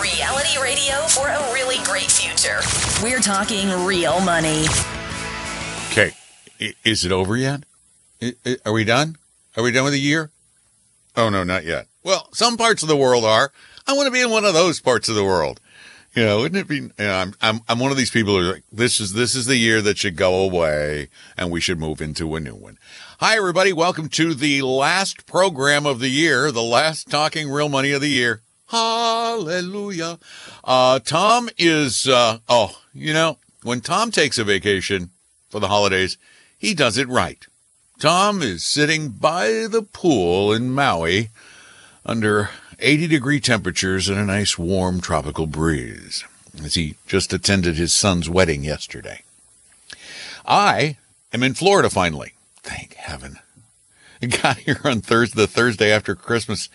Reality radio for a really great future. We're talking real money. Okay, is it over yet? Are we done? Are we done with the year? Oh no, not yet. Well, some parts of the world are. I want to be in one of those parts of the world. You know, wouldn't it be? You know, I'm I'm I'm one of these people who are like, this is this is the year that should go away, and we should move into a new one. Hi, everybody. Welcome to the last program of the year, the last Talking Real Money of the year. Hallelujah. Uh, Tom is, uh, oh, you know, when Tom takes a vacation for the holidays, he does it right. Tom is sitting by the pool in Maui under 80 degree temperatures and a nice warm tropical breeze as he just attended his son's wedding yesterday. I am in Florida finally. Thank heaven. I got here on Thursday, the Thursday after Christmas,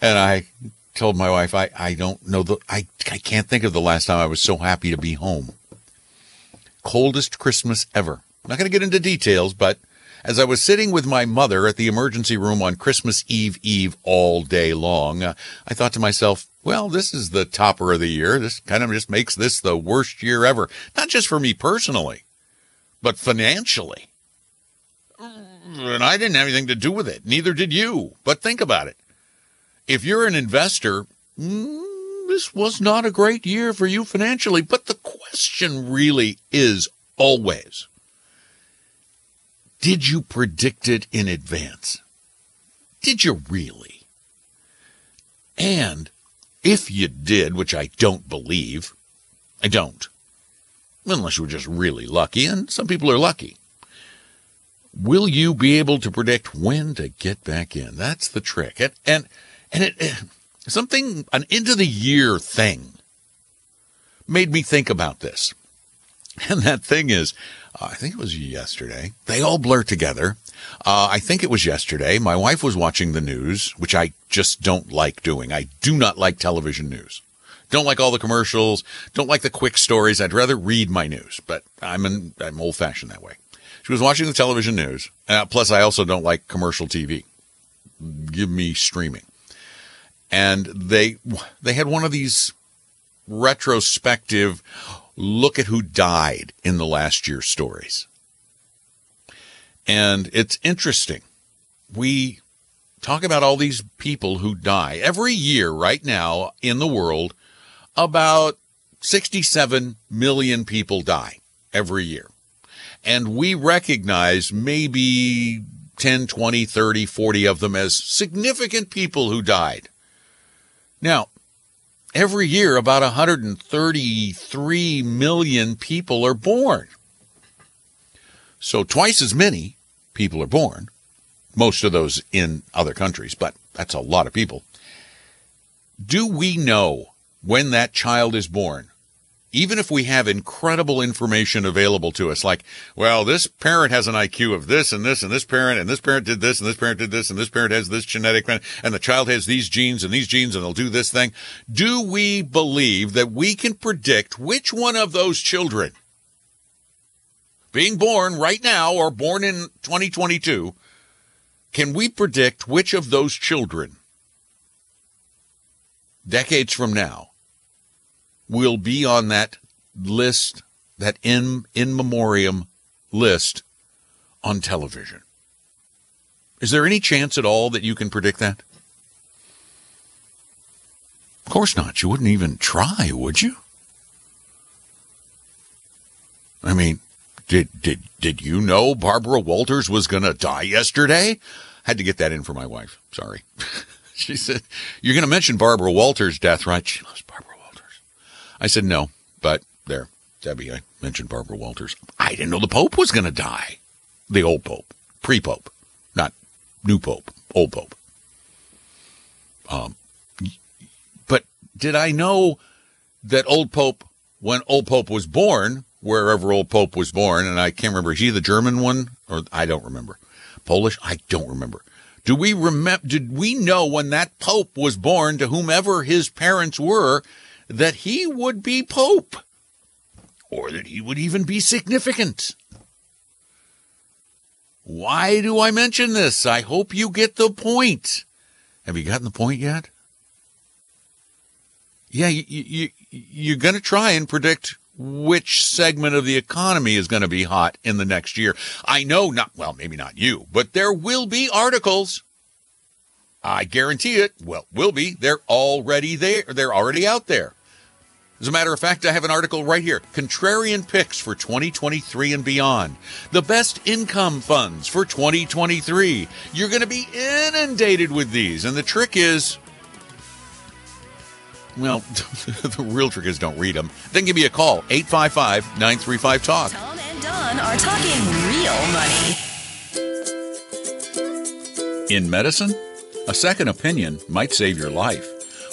and I told my wife, I, I don't know the, I, I can't think of the last time I was so happy to be home. Coldest Christmas ever. I'm not going to get into details, but as I was sitting with my mother at the emergency room on Christmas Eve Eve all day long, uh, I thought to myself, well, this is the topper of the year. This kind of just makes this the worst year ever. Not just for me personally, but financially. And I didn't have anything to do with it. Neither did you. But think about it. If you're an investor, mm, this was not a great year for you financially. But the question really is always, did you predict it in advance? Did you really? And if you did, which I don't believe, I don't, unless you were just really lucky, and some people are lucky. Will you be able to predict when to get back in? That's the trick. And and and it, something an end of the year thing made me think about this. And that thing is, uh, I think it was yesterday. They all blur together. Uh, I think it was yesterday. My wife was watching the news, which I just don't like doing. I do not like television news. Don't like all the commercials. Don't like the quick stories. I'd rather read my news, but I'm an, I'm old fashioned that way. She was watching the television news. Uh, plus, I also don't like commercial TV. Give me streaming. And they they had one of these retrospective look at who died in the last year stories. And it's interesting. We talk about all these people who die every year right now in the world. About 67 million people die every year. And we recognize maybe 10, 20, 30, 40 of them as significant people who died. Now, every year about 133 million people are born. So twice as many people are born, most of those in other countries, but that's a lot of people. Do we know when that child is born? Even if we have incredible information available to us, like, well, this parent has an IQ of this and this and this parent and this parent did this and this parent did this and this parent has this genetic and the child has these genes and these genes and they'll do this thing. Do we believe that we can predict which one of those children being born right now or born in 2022, can we predict which of those children decades from now will be on that list, that in, in memoriam list on television? Is there any chance at all that you can predict that? Of course not. You wouldn't even try, would you? I mean, did did did you know Barbara Walters was going to die yesterday? Had to get that in for my wife. Sorry. she said, "You're going to mention Barbara Walters' death, right?" She loves Barbara. I said, "No, but there, Debbie, I mentioned Barbara Walters. I didn't know the Pope was going to die. The old Pope, pre-Pope, not new Pope, old Pope. Um, but did I know that old Pope, when old Pope was born, wherever old Pope was born, and I can't remember, is he the German one or I don't remember, Polish? I don't remember. Do we remember? Did we know when that Pope was born to whomever his parents were that he would be Pope, or that he would even be significant? Why do I mention this? I hope you get the point. Have you gotten the point yet? yeah, you, you, you're going to try and predict which segment of the economy is going to be hot in the next year. I know not, well, maybe not you, but there will be articles. I guarantee it. Well, will be. They're already there. They're already out there. As a matter of fact, I have an article right here. Contrarian picks for 2023 and beyond. The best income funds for 2023. You're going to be inundated with these. And the trick is, well, the real trick is don't read them. Then give me a call, 855 935 Talk. Tom and Don are talking real money. In medicine, a second opinion might save your life.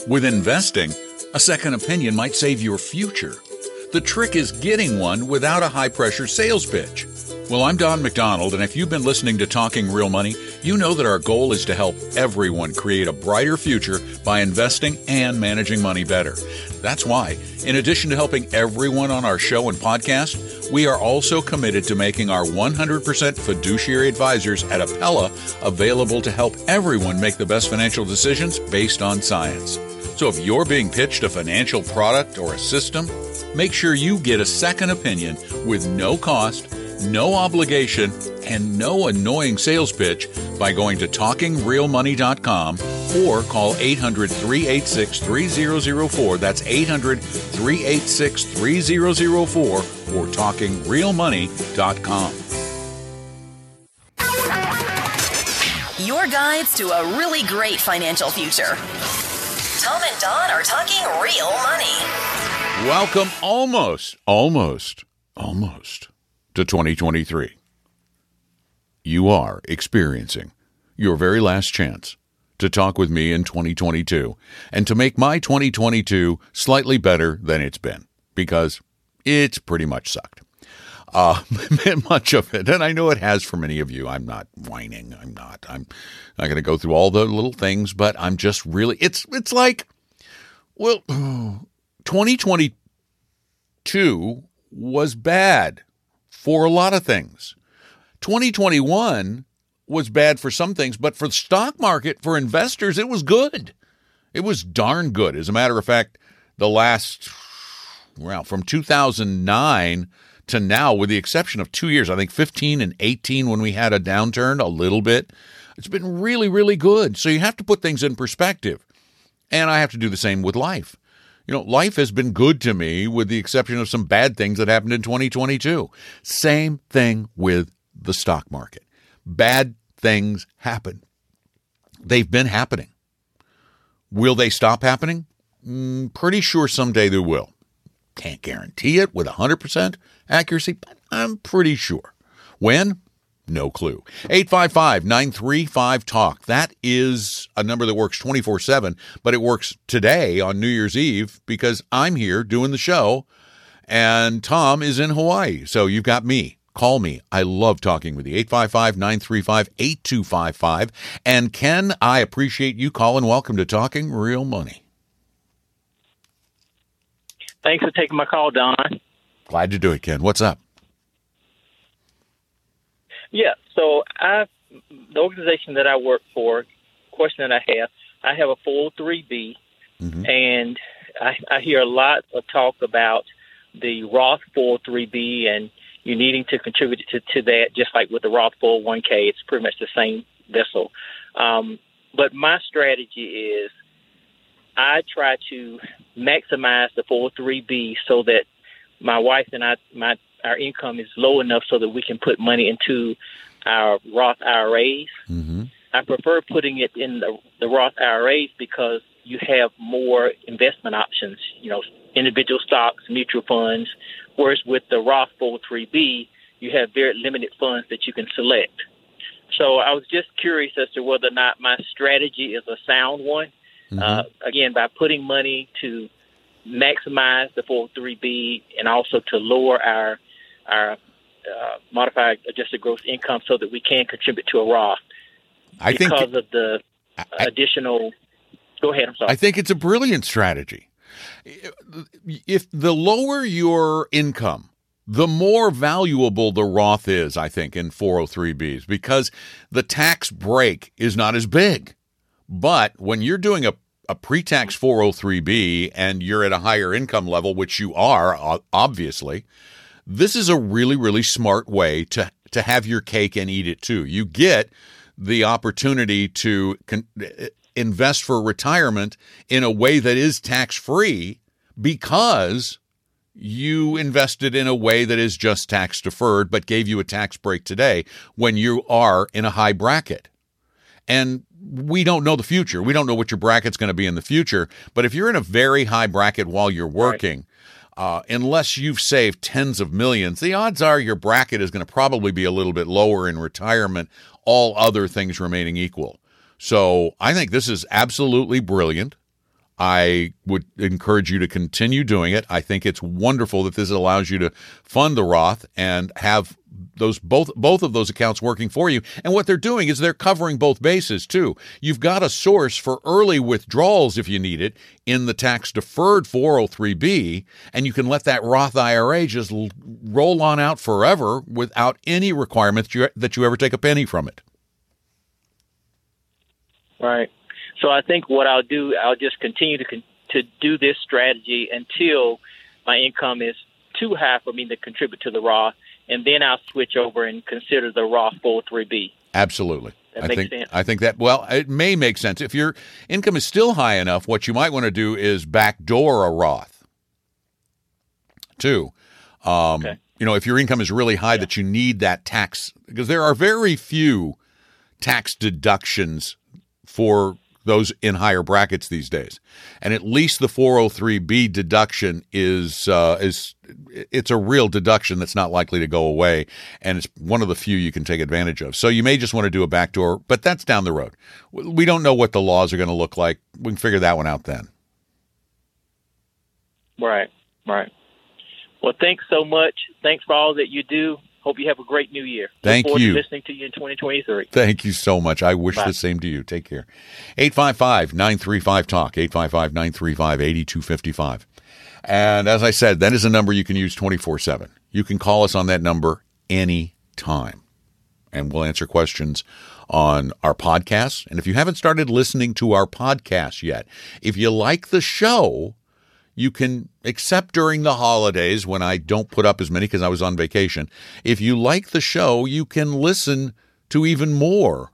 With investing, a second opinion might save your future. The trick is getting one without a high pressure sales pitch. Well, I'm Don McDonald, and if you've been listening to Talking Real Money, you know that our goal is to help everyone create a brighter future by investing and managing money better. That's why, in addition to helping everyone on our show and podcast, we are also committed to making our 100% fiduciary advisors at Apella available to help everyone make the best financial decisions based on science. So if you're being pitched a financial product or a system, make sure you get a second opinion with no cost no obligation, and no annoying sales pitch by going to talkingrealmoney.com or call 800 386 3004. That's 800 386 3004 or talkingrealmoney.com. Your guides to a really great financial future. Tom and Don are talking real money. Welcome almost, almost, almost to 2023. You are experiencing your very last chance to talk with me in 2022 and to make my 2022 slightly better than it's been because it's pretty much sucked. Uh, much of it, and I know it has for many of you. I'm not whining. I'm not. I'm not going to go through all the little things, but I'm just really. It's it's like, well, 2022 was bad for a lot of things. 2021 was bad for some things, but for the stock market, for investors, it was good. It was darn good. As a matter of fact, the last, well, from 2009 to now, with the exception of two years, I think 15 and 18 when we had a downturn a little bit, it's been really, really good. So you have to put things in perspective. And I have to do the same with life you know, life has been good to me with the exception of some bad things that happened in 2022. Same thing with the stock market. Bad things happen. They've been happening. Will they stop happening? Mm, pretty sure someday they will. Can't guarantee it with 100% accuracy, but I'm pretty sure. When? No clue. 855 935 Talk. That is a number that works 24 7, but it works today on New Year's Eve because I'm here doing the show and Tom is in Hawaii. So you've got me. Call me. I love talking with you. 855 935 8255. And Ken, I appreciate you calling. Welcome to Talking Real Money. Thanks for taking my call, Don. Glad to do it, Ken. What's up? Yeah. So I, the organization that I work for, question that I have, I have a full 3B, mm-hmm. and I, I hear a lot of talk about the Roth 403b and you needing to contribute to, to that, just like with the Roth 401k. It's pretty much the same vessel. Um, but my strategy is I try to maximize the 403b so that my wife and I, my our income is low enough so that we can put money into our Roth IRAs. Mm-hmm. I prefer putting it in the, the Roth IRAs because you have more investment options, you know, individual stocks, mutual funds, whereas with the Roth 403b, you have very limited funds that you can select. So I was just curious as to whether or not my strategy is a sound one. Mm-hmm. Uh, again, by putting money to maximize the 403b and also to lower our our uh, modified adjusted gross income so that we can contribute to a Roth. I because think of the I, additional. Go ahead. I'm sorry. I think it's a brilliant strategy. If the lower your income, the more valuable the Roth is, I think, in 403bs because the tax break is not as big. But when you're doing a, a pre-tax 403b and you're at a higher income level, which you are obviously, this is a really really smart way to to have your cake and eat it too. You get the opportunity to con- eh, eh, invest for retirement in a way that is tax free because you invested in a way that is just tax deferred but gave you a tax break today when you are in a high bracket. And we don't know the future. We don't know what your bracket's going to be in the future. But if you're in a very high bracket while you're working, right. uh, unless you've saved tens of millions, the odds are your bracket is going to probably be a little bit lower in retirement, all other things remaining equal. So I think this is absolutely brilliant. I would encourage you to continue doing it. I think it's wonderful that this allows you to fund the Roth and have those both both of those accounts working for you. And what they're doing is they're covering both bases too. You've got a source for early withdrawals if you need it in the tax deferred 403b and you can let that Roth IRA just roll on out forever without any requirement that you, that you ever take a penny from it. Right. So I think what I'll do, I'll just continue to to do this strategy until my income is too high for me to contribute to the Roth, and then I'll switch over and consider the Roth 403b. Absolutely. That I makes think sense. I think that well, it may make sense if your income is still high enough. What you might want to do is backdoor a Roth, too. Um, okay. You know, if your income is really high, yeah. that you need that tax because there are very few tax deductions for those in higher brackets these days. And at least the 403b deduction is uh, is it's a real deduction that's not likely to go away, and it's one of the few you can take advantage of. So you may just want to do a backdoor, but that's down the road. We don't know what the laws are going to look like. We can figure that one out then. Right, right. Well, thanks so much. Thanks for all that you do. Hope you have a great new year. Thank you. listening to you in 2023. Thank you so much. I wish Bye. the same to you. Take care. 855 935 Talk, 855 935 8255. And as I said, that is a number you can use 24 7. You can call us on that number any time, and we'll answer questions on our podcast. And if you haven't started listening to our podcast yet, if you like the show, you can except during the holidays when I don't put up as many because I was on vacation. If you like the show, you can listen to even more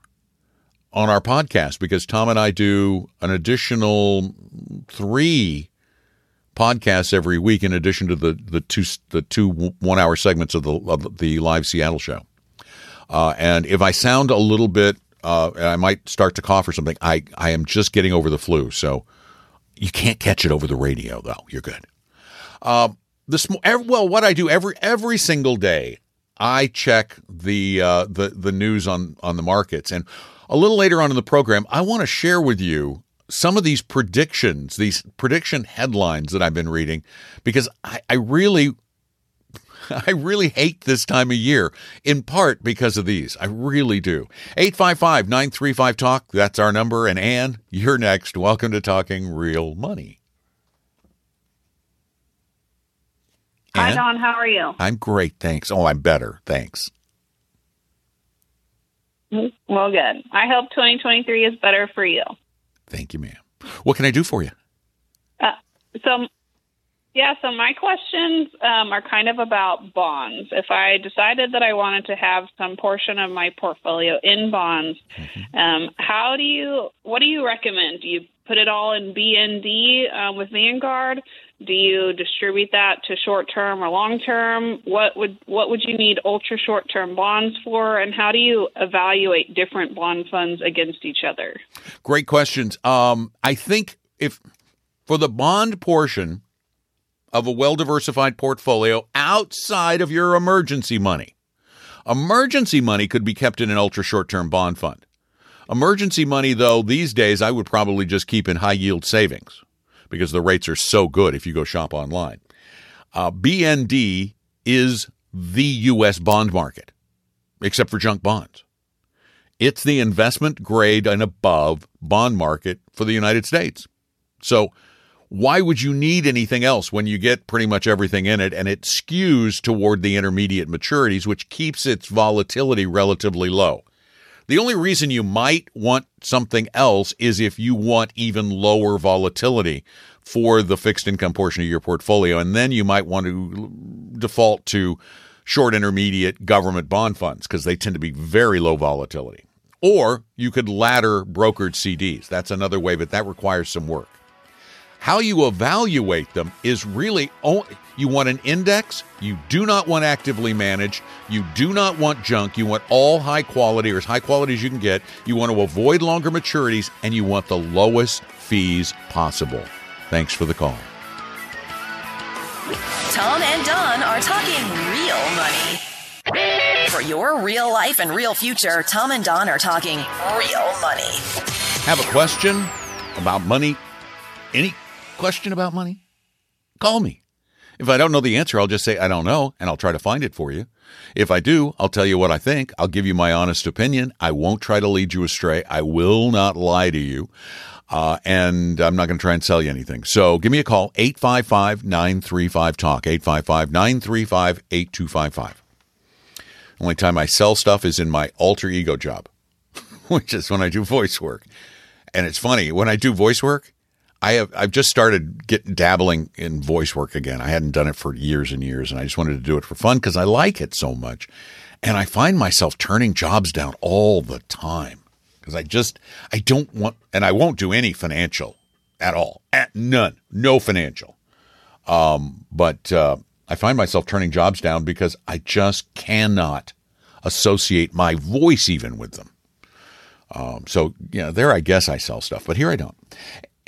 on our podcast because Tom and I do an additional three podcasts every week in addition to the the two the two one hour segments of the of the live Seattle show. Uh, and if I sound a little bit, uh, I might start to cough or something. I I am just getting over the flu, so you can't catch it over the radio, though. You're good. Uh, this well, what I do every every single day, I check the uh, the the news on on the markets, and a little later on in the program, I want to share with you some of these predictions, these prediction headlines that I've been reading, because I, I really I really hate this time of year, in part because of these. I really do. 855 935 Talk, that's our number. And Ann, you're next. Welcome to Talking Real Money. Hi? Don. How are you? I'm great, thanks. Oh, I'm better, thanks. Well, good. I hope 2023 is better for you. Thank you, ma'am. What can I do for you? Uh, so, yeah, so my questions um, are kind of about bonds. If I decided that I wanted to have some portion of my portfolio in bonds, mm-hmm. um, how do you, what do you recommend? Do you put it all in BND uh, with Vanguard? Do you distribute that to short term or long term? What would what would you need ultra short term bonds for, and how do you evaluate different bond funds against each other? Great questions. Um, I think if for the bond portion of a well diversified portfolio outside of your emergency money, emergency money could be kept in an ultra short term bond fund. Emergency money, though, these days I would probably just keep in high yield savings because the rates are so good if you go shop online. Uh, BND is the U.S. bond market, except for junk bonds. It's the investment grade and above bond market for the United States. So, why would you need anything else when you get pretty much everything in it and it skews toward the intermediate maturities, which keeps its volatility relatively low? The only reason you might want something else is if you want even lower volatility for the fixed income portion of your portfolio. And then you might want to default to short intermediate government bond funds because they tend to be very low volatility. Or you could ladder brokered CDs. That's another way, but that requires some work. How you evaluate them is really only, you want an index, you do not want actively managed, you do not want junk, you want all high quality or as high quality as you can get, you want to avoid longer maturities, and you want the lowest fees possible. Thanks for the call. Tom and Don are talking real money. For your real life and real future, Tom and Don are talking real money. Have a question about money? Any question about money? Call me. If I don't know the answer, I'll just say I don't know and I'll try to find it for you. If I do, I'll tell you what I think. I'll give you my honest opinion. I won't try to lead you astray. I will not lie to you. Uh, and I'm not going to try and sell you anything. So give me a call, 855 935 Talk, 855 935 8255. Only time I sell stuff is in my alter ego job, which is when I do voice work. And it's funny, when I do voice work, I have I've just started getting dabbling in voice work again. I hadn't done it for years and years, and I just wanted to do it for fun because I like it so much. And I find myself turning jobs down all the time because I just I don't want, and I won't do any financial at all, at none, no financial. Um, but uh, I find myself turning jobs down because I just cannot associate my voice even with them. Um, so yeah, there I guess I sell stuff, but here I don't.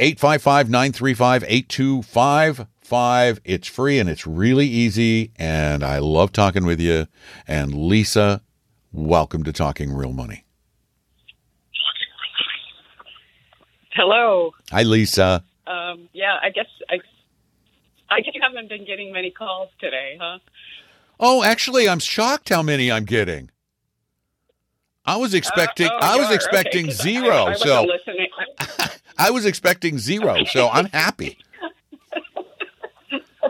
855 935 8255. It's free and it's really easy. And I love talking with you. And Lisa, welcome to Talking Real Money. Hello. Hi, Lisa. Um, yeah, I guess I, I haven't been getting many calls today, huh? Oh, actually, I'm shocked how many I'm getting. I was expecting. Uh, oh, I was are? expecting Okay, zero. I, I so. I was expecting zero. So I'm happy.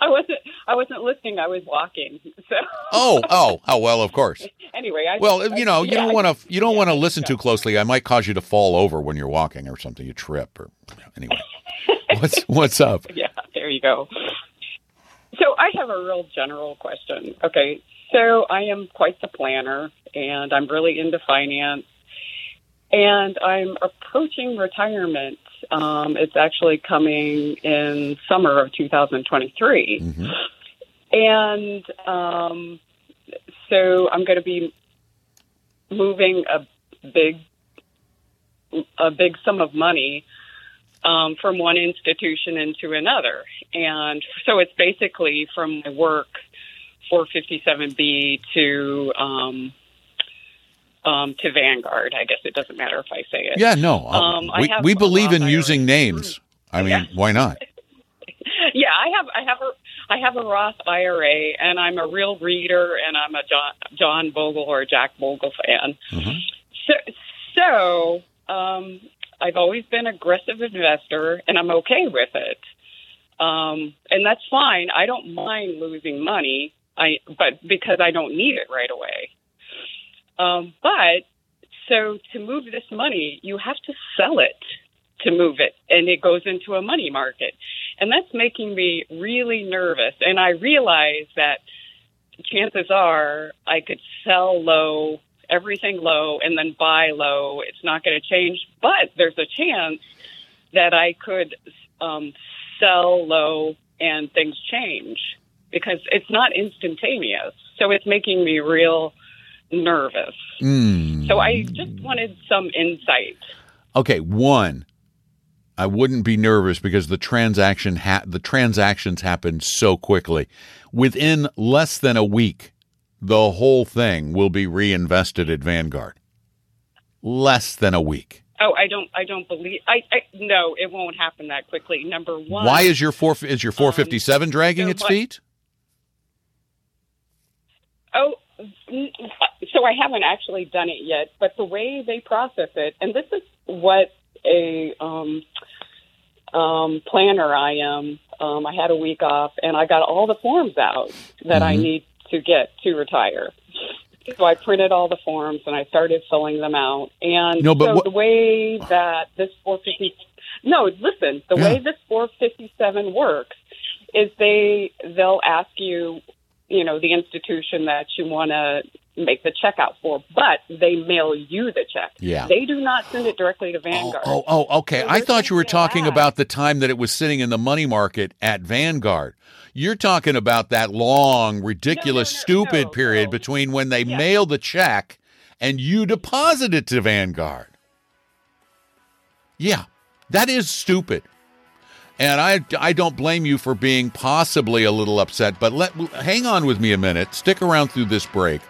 I wasn't. I wasn't listening. I was walking. So Oh, oh, oh. Well, of course. anyway, I Well, you know, you yeah, don't want to. You don't yeah, want to listen too closely. I might cause you to fall over when you're walking or something. You trip or anyway. What's what's up? Yeah, there you go. So I have a real general question. Okay, so I am quite the planner, and I'm really into finance, and I'm approaching retirement. Um, it's actually coming in summer of 2023, Mhm. and um, so I'm going to be moving a big a big sum of money um, from one institution into another. And so it's basically from my work 457B to um, um, to Vanguard. I guess it doesn't matter if I say it. Yeah, no. Um, I we we believe in using IRA. names. I mean, Yeah. why not? Yeah, I have I have a I have a Roth IRA, and I'm a real reader, and I'm a John John Bogle or Jack Bogle fan. Mhm. So so um, I've always been aggressive investor, and I'm okay with it. Um, and that's fine. I don't mind losing money. I but because I don't need it right away. Um, but so to move this money, you have to sell it to move it, and it goes into a money market, and that's making me really nervous. And I realize that chances are I could sell low, everything low, and then buy low. It's not going to change, but there's a chance that I could um, sell low and things change because it's not instantaneous. So it's making me real nervous. Mm. So I just wanted some insight. Okay, one. I wouldn't be nervous because the transaction ha- the transactions happen so quickly. Within less than a week, the whole thing will be reinvested at Vanguard. Less than a week. Oh, I don't. I don't believe. I, I no, it won't happen that quickly. Number one. Why is your four is your 457 dragging so its what- feet? Oh, so I haven't actually done it yet, but the way they process it, and this is what a um, um, planner I am. Um, I had a week off, and I got all the forms out that I Mhm. need to get to retire. So I printed all the forms and I started filling them out. And No, but so what- the way that this 450 no, listen, the Yeah. way this 457 works is they they'll ask you, you know, the institution that you want to make the check out for, but they mail you the check. Yeah. They do not send it directly to Oh, Vanguard. oh, oh, okay. So I thought you were talking back. about the time that it was sitting in the money market at Vanguard. You're talking about that long, ridiculous, no, stupid no, period no. between when they Yeah. mail the check and you deposit it to Vanguard. Yeah, that is stupid. And I, I don't blame you for being possibly a little upset, but let hang on with me a minute. Stick around through this break.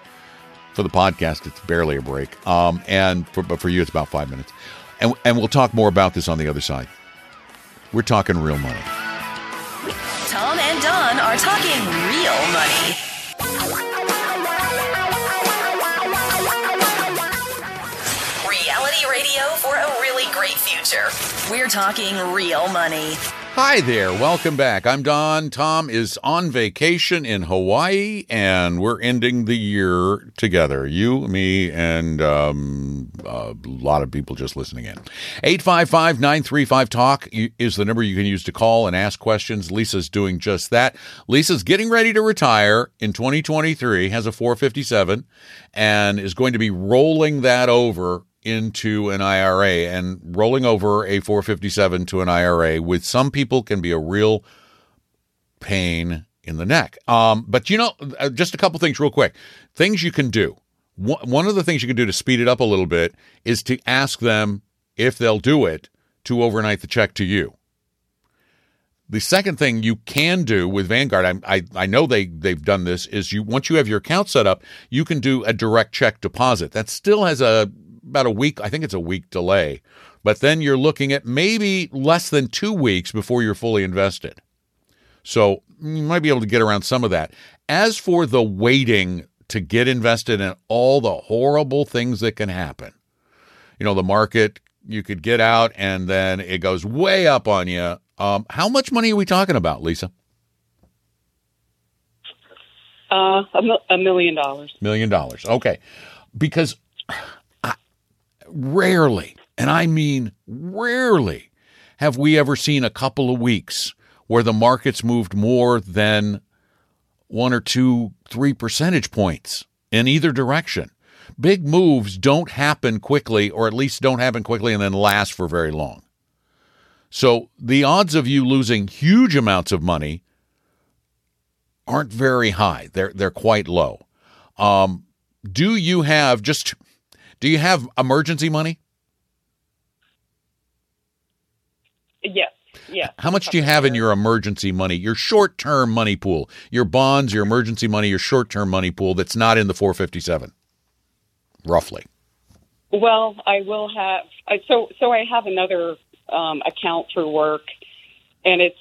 For the podcast, it's barely a break. Um, and for, but for you, it's about five minutes. And, and we'll talk more about this on the other side. We're talking real money. Tom and Don are talking real money. Great future. We're talking real money. Hi there. Welcome back. I'm Don. Tom is on vacation in Hawaii, and we're ending the year together. You, me, and um, a lot of people just listening in. 855 935 Talk is the number you can use to call and ask questions. Lisa's doing just that. Lisa's getting ready to retire in 2023, has a 457, and is going to be rolling that over into an IRA and rolling over a 457 to an IRA with some people can be a real pain in the neck. Um, but you know, uh, just a couple things real quick. Things you can do. One one of the things you can do to speed it up a little bit is to ask them if they'll do it to overnight the check to you. The second thing you can do with Vanguard, I, I, I know they they've done this, is you once you have your account set up, you can do a direct check deposit. That still has a about a week, I think it's a week delay, but then you're looking at maybe less than two weeks before you're fully invested. So you might be able to get around some of that. As for the waiting to get invested in all the horrible things that can happen, you know, the market, you could get out and then it goes way up on you. Um, how much money are we talking about, Lisa? Uh, a, mil- a million dollars. Million dollars. Okay. Because rarely, and I mean rarely, have we ever seen a couple of weeks where the markets moved more than one or two, three percentage points in either direction. Big moves don't happen quickly, or at least don't happen quickly and then last for very long. So the odds of you losing huge amounts of money aren't very high. They're they're quite low. Um, do you have just do you have emergency money? Yes. Yes. How much do you have in your emergency money, your short term money pool, your bonds, your emergency money, your short term money pool that's not in the 457? Roughly. Well, I will have. I, so, so I have another um, account through work, and it's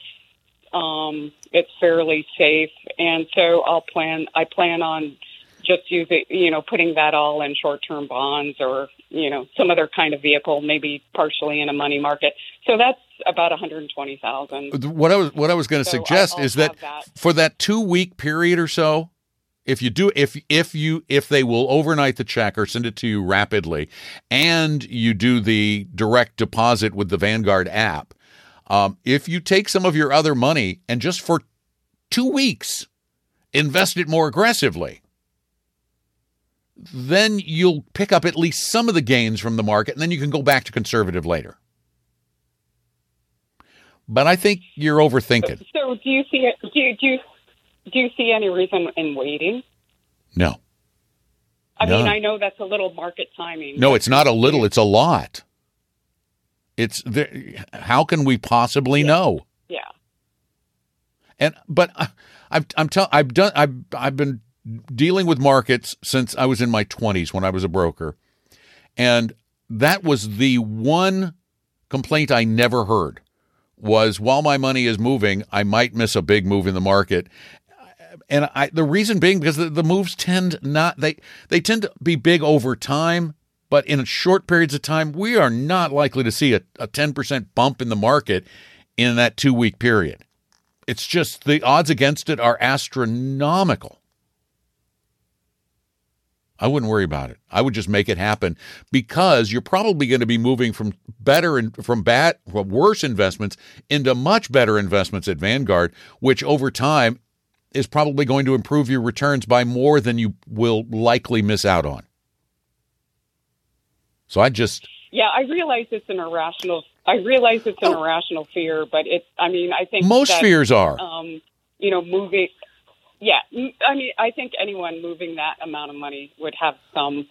um, it's fairly safe, and so I'll plan. I plan on just using, you know, putting that all in short-term bonds or you know some other kind of vehicle, maybe partially in a money market. So that's about one hundred twenty thousand. What I was what I was going to So suggest is that, that. for that 2 week period or so, if you do if if you if they will overnight the check or send it to you rapidly and you do the direct deposit with the Vanguard app, um, if you take some of your other money and just for 2 weeks invest it more aggressively, then you'll pick up at least some of the gains from the market and then you can go back to conservative later. But I think you're overthinking. So do you see it? Do you, do you do you see any reason in waiting? No. I mean, I know that's a little market timing. No, it's not a little, it's a lot. It's there how can we possibly know? Yeah. And but I- I've I'm tell I've done I've I've been dealing with markets since I was in my 20s when I was a broker. And that was the one complaint I never heard was while my money is moving, I might miss a big move in the market. And I the reason being because the, the moves tend not they they tend to be big over time, but in short periods of time, we are not likely to see a, a 10% bump in the market in that two week period. It's just the odds against it are astronomical. I wouldn't worry about it. I would just make it happen because you're probably going to be moving from better and from bad, from worse investments into much better investments at Vanguard, which over time is probably going to improve your returns by more than you will likely miss out on. So I just Yeah, I realize it's an irrational. I realize it's an Oh. irrational fear, but it's. I mean, I think most that, fears are. Um, you know, moving. Yeah, I mean, I think anyone moving that amount of money would have some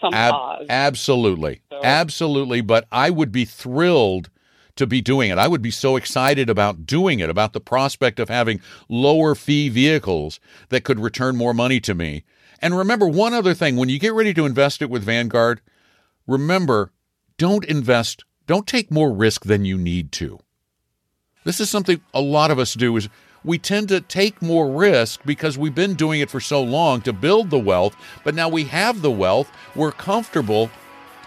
some Ab- cause. absolutely. So- Absolutely. But I would be thrilled to be doing it. I would be so excited about doing it, about the prospect of having lower fee vehicles that could return more money to me. And remember one other thing when you get ready to invest it with Vanguard, remember don't invest, don't take more risk than you need to. This is something a lot of us do is we tend to take more risk because we've been doing it for so long to build the wealth, but now we have the wealth, we're comfortable,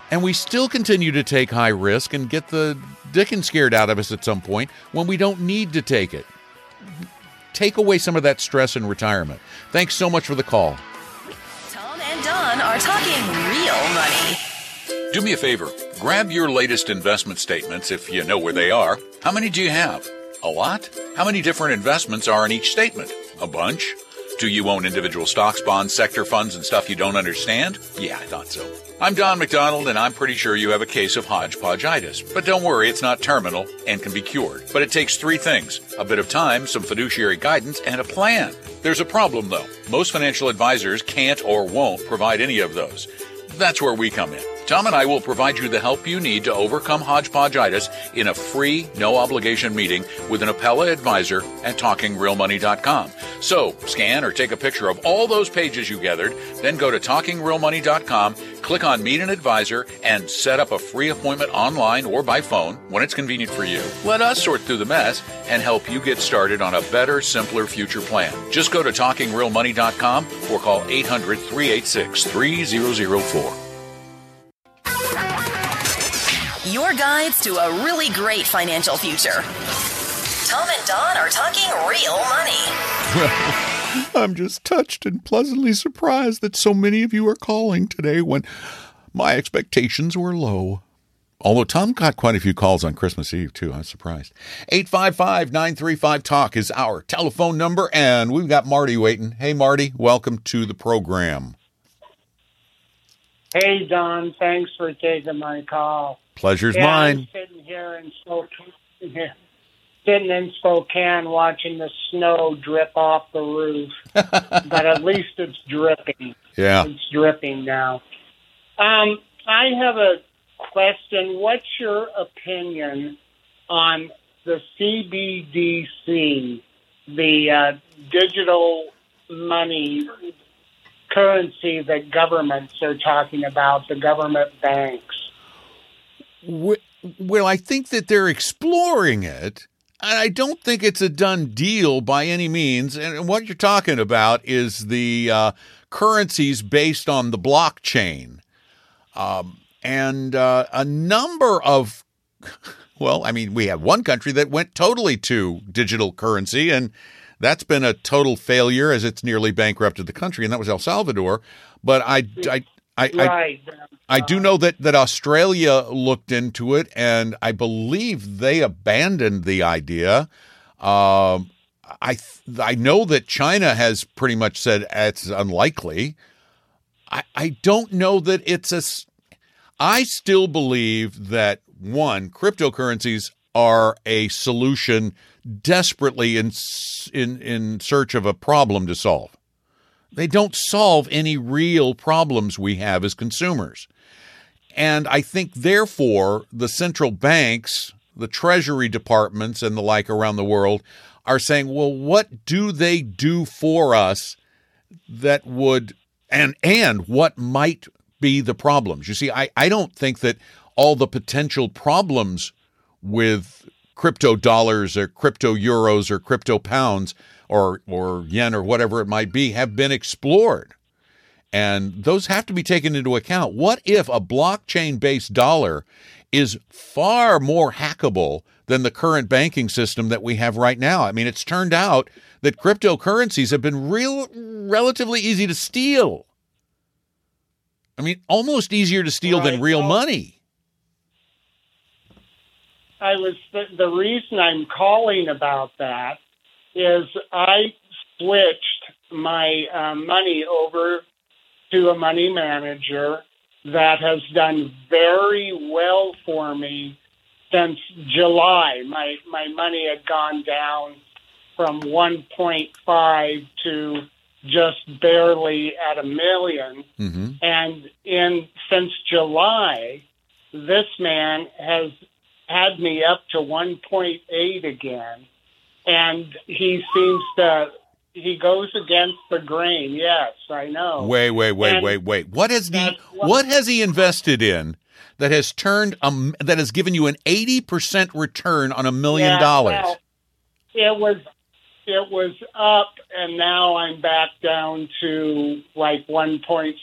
and we still continue to take high risk and get the dickens scared out of us at some point when we don't need to take it. Take away some of that stress in retirement. Thanks so much for the call. Tom and Don are talking real money. Do me a favor. Grab your latest investment statements if you know where they are. How many do you have? A lot? How many different investments are in each statement? A bunch? Do you own individual stocks, bonds, sector funds, and stuff you don't understand? Yeah, I thought so. I'm Don McDonald, and I'm pretty sure you have a case of hodgepodgeitis. But don't worry, it's not terminal and can be cured. But it takes three things a bit of time, some fiduciary guidance, and a plan. There's a problem, though. Most financial advisors can't or won't provide any of those. That's where we come in. Tom and I will provide you the help you need to overcome hodgepodgeitis in a free, no obligation meeting with an Apella advisor at talkingrealmoney.com. So, scan or take a picture of all those pages you gathered, then go to talkingrealmoney.com, click on Meet an Advisor, and set up a free appointment online or by phone when it's convenient for you. Let us sort through the mess and help you get started on a better, simpler future plan. Just go to talkingrealmoney.com or call 800 386 3004. Your guides to a really great financial future. Tom and Don are talking real money. I'm just touched and pleasantly surprised that so many of you are calling today when my expectations were low. Although Tom got quite a few calls on Christmas Eve, too. I was surprised. 855 935 Talk is our telephone number, and we've got Marty waiting. Hey, Marty, welcome to the program. Hey, Don. Thanks for taking my call. Pleasure's yeah, mine. I'm sitting here in Spokane, sitting in Spokane, watching the snow drip off the roof. but at least it's dripping. Yeah. It's dripping now. Um, I have a question. What's your opinion on the CBDC, the uh, digital money currency that governments are talking about, the government banks? Well, I think that they're exploring it. And I don't think it's a done deal by any means. And what you're talking about is the uh, currencies based on the blockchain. Um, and uh, a number of, well, I mean, we have one country that went totally to digital currency, and that's been a total failure as it's nearly bankrupted the country, and that was El Salvador. But I, I, I, I Right. I do know that, that Australia looked into it, and I believe they abandoned the idea. Um, I th- I know that China has pretty much said it's unlikely. I I don't know that it's a. I still believe that one cryptocurrencies are a solution desperately in in in search of a problem to solve. They don't solve any real problems we have as consumers. And I think, therefore, the central banks, the treasury departments, and the like around the world are saying, well, what do they do for us that would, and, and what might be the problems? You see, I, I don't think that all the potential problems with crypto dollars or crypto euros or crypto pounds or, or yen or whatever it might be have been explored. And those have to be taken into account. What if a blockchain based dollar is far more hackable than the current banking system that we have right now? I mean, it's turned out that cryptocurrencies have been real relatively easy to steal. I mean, almost easier to steal than real Well- money. I was the, the reason I'm calling about that is I switched my um, money over to a money manager that has done very well for me since July. My my money had gone down from 1.5 to just barely at a million. hmm And in since July, this man has had me up to 1.8 again, and he seems to he goes against the grain. Yes, I know. Wait, wait, wait, And wait, wait. What has he? what- What has he invested in that has turned um that has given you an eighty percent return on a million dollars? it was it was up, and now I'm back down to like 1.6.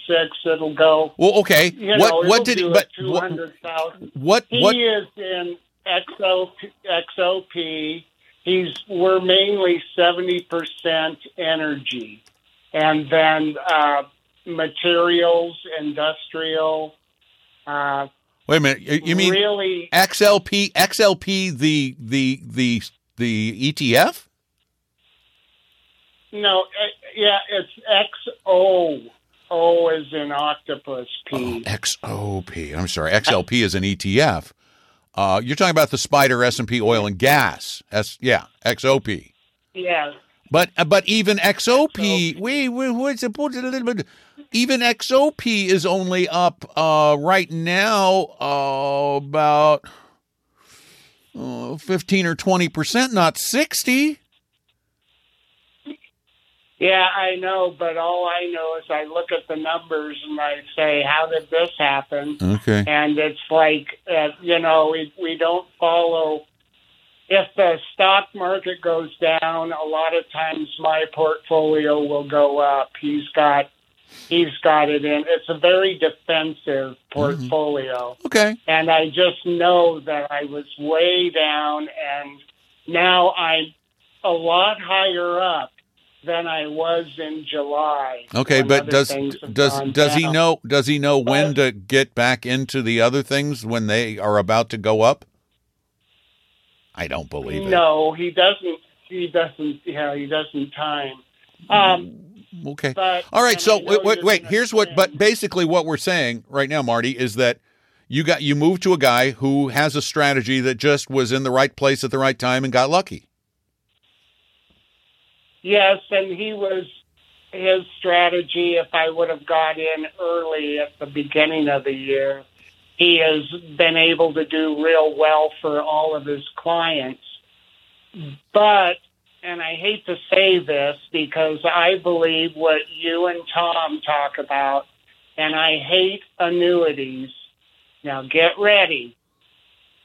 It'll go. Well, okay. You what know, what did he? But what what He what? is in XOP, XOP. He's we're mainly seventy percent energy, and then uh, materials, industrial. Uh, Wait a minute. You mean really? XLP? XLP the the the the ETF? No, uh, yeah, it's XO. O is an octopus. P. Oh, XOP. I'm sorry. XLP is an ETF. Uh, you're talking about the Spider S&P Oil and Gas. S yeah, XOP. Yeah, But uh, but even XOP, wait, it? Put it a little bit. Even XOP is only up uh, right now uh, about uh, fifteen or twenty percent, not sixty. Yeah, I know, but all I know is I look at the numbers and I say, "How did this happen?" Okay. and it's like uh, you know we we don't follow. If the stock market goes down, a lot of times my portfolio will go up. He's got he's got it in. It's a very defensive portfolio, Okay. and I just know that I was way down, and now I'm a lot higher up than I was in July. Okay, but does does does he know does he know when to get back into the other things when they are about to go up? I don't believe it. No, he doesn't. He doesn't. Yeah, he doesn't time. Um, Okay. but All right. So wait, wait, wait. Here's what. But basically, what we're saying right now, Marty, is that you got you moved to a guy who has a strategy that just was in the right place at the right time and got lucky. Yes, and he was his strategy. If I would have got in early at the beginning of the year, he has been able to do real well for all of his clients. But and I hate to say this because I believe what you and Tom talk about, and I hate annuities. Now get ready.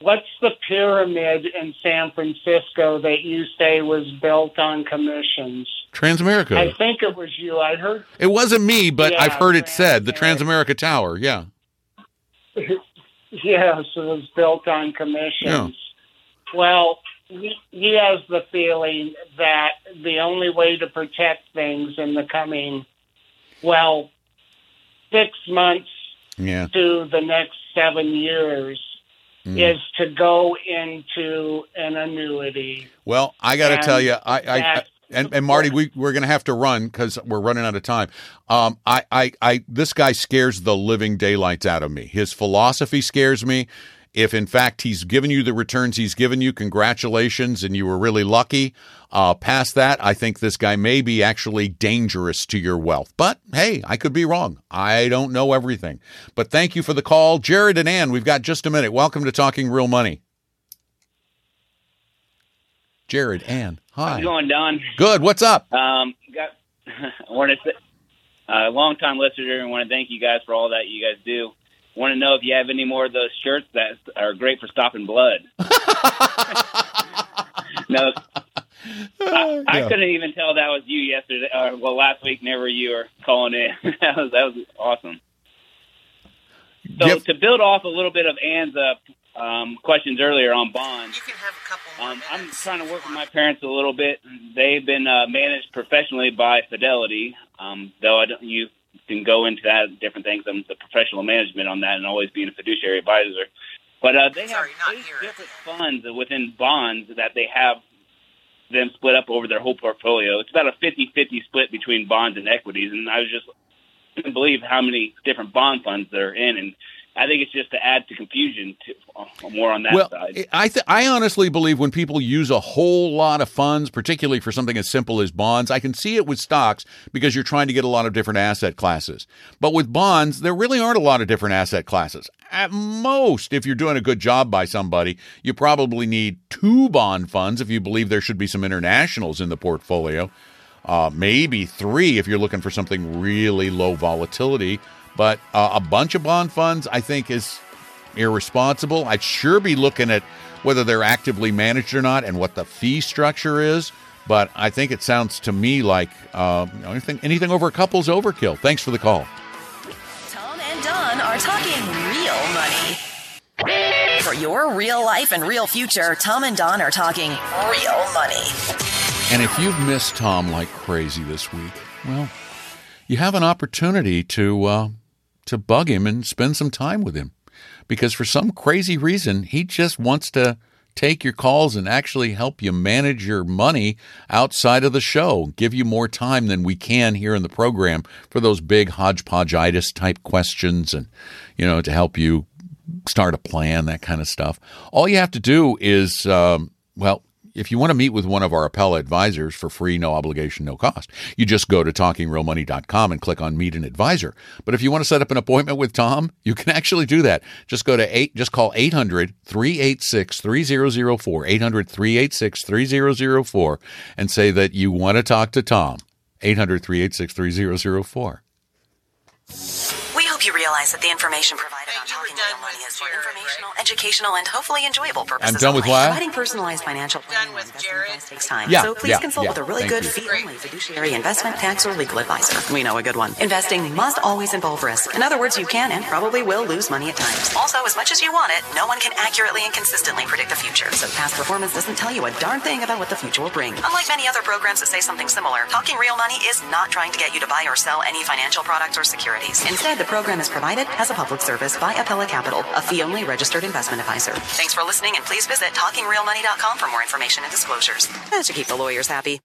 What's the pyramid in San Francisco that you say was built on commissions? Transamerica. I think it was you. I heard. it wasn't me, but Yeah, I've heard it said the Transamerica. Tower. Yeah. Yes, it was built on commissions. Well, he, he has the feeling that the only way to protect things in the coming, well, six months Yeah. to the next seven years Mm. is to go into an annuity. Well, I got to tell you, I, I, and, and Marty, we we're going to have to run because we're running out of time. Um, I, I, I, this guy scares the living daylights out of me. His philosophy scares me. If in fact he's given you the returns he's given you, congratulations, and you were really lucky. Uh, past that, I think this guy may be actually dangerous to your wealth. But hey, I could be wrong. I don't know everything. But thank you for the call, Jared and Ann. We've got just a minute. Welcome to Talking Real Money. Jared, Ann, hi. How's it going, Don? Good. What's up? Um, got, I want to say, uh, long time listener, and want to thank you guys for all that you guys do. Want to know if you have any more of those shirts that are great for stopping blood. no, I, I Yeah. couldn't even tell that was you yesterday. Or, well, last week, never you were calling in. that was that was awesome. So Yep. to build off a little bit of Ann's uh, um, questions earlier on bonds, You can have a couple more um, I'm trying to work with my parents a little bit. They've been uh, managed professionally by Fidelity, um, though I don't, you can go into that different things. I'm the professional management on that, and always being a fiduciary advisor. But uh, they Sorry, have eight different funds within bonds that they have them split up over their whole portfolio. It's about a 50-50 split between bonds and equities, and I was just couldn't believe how many different bond funds they're in, and I think it's just to add to confusion to uh, more on that well, side. I th- I honestly believe when people use a whole lot of funds, particularly for something as simple as bonds, I can see it with stocks because you're trying to get a lot of different asset classes. But with bonds, there really aren't a lot of different asset classes. At most, if you're doing a good job by somebody, you probably need two bond funds if you believe there should be some internationals in the portfolio. Uh, maybe three if you're looking for something really low volatility. But uh, a bunch of bond funds, I think, is irresponsible. I'd sure be looking at whether they're actively managed or not and what the fee structure is. But I think it sounds to me like uh, anything anything over a couple's overkill. Thanks for the call. Tom and Don are talking real money. For your real life and real future, Tom and Don are talking real money. And if you've missed Tom like crazy this week, well, you have an opportunity to uh, to bug him and spend some time with him, because for some crazy reason he just wants to take your calls and actually help you manage your money outside of the show, give you more time than we can here in the program for those big hodgepodgeitis type questions, and you know to help you start a plan, that kind of stuff. All you have to do is, um, well, if you want to meet with one of our Appella advisors for free, no obligation, no cost, you just go to talkingrealmoney.com and click on meet an advisor. But if you want to set up an appointment with Tom, you can actually do that. Just go to eight, just call 800 386 3004, 800 386 3004, and say that you want to talk to Tom. 800 386 3004. We hope you realize that the information provided on Thank you. Talking done Real Money is for Jared, informational, right? educational, and hopefully enjoyable purposes. I'm done with only. what? Providing personalized financial planning with Jared? takes time. Yeah, so please yeah, consult yeah. with a really Thank good fee-only fiduciary investment, tax, or legal advisor. We know a good one. Investing must always involve risk. In other words, you can and probably will lose money at times. Also, as much as you want it, no one can accurately and consistently predict the future. So past performance doesn't tell you a darn thing about what the future will bring. Unlike many other programs that say something similar, Talking Real Money is not trying to get you to buy or sell any financial products or securities. Instead, the program is provided as a public service by Appella Capital, a fee-only registered investment advisor. Thanks for listening, and please visit talkingrealmoney.com for more information and disclosures. That should keep the lawyers happy.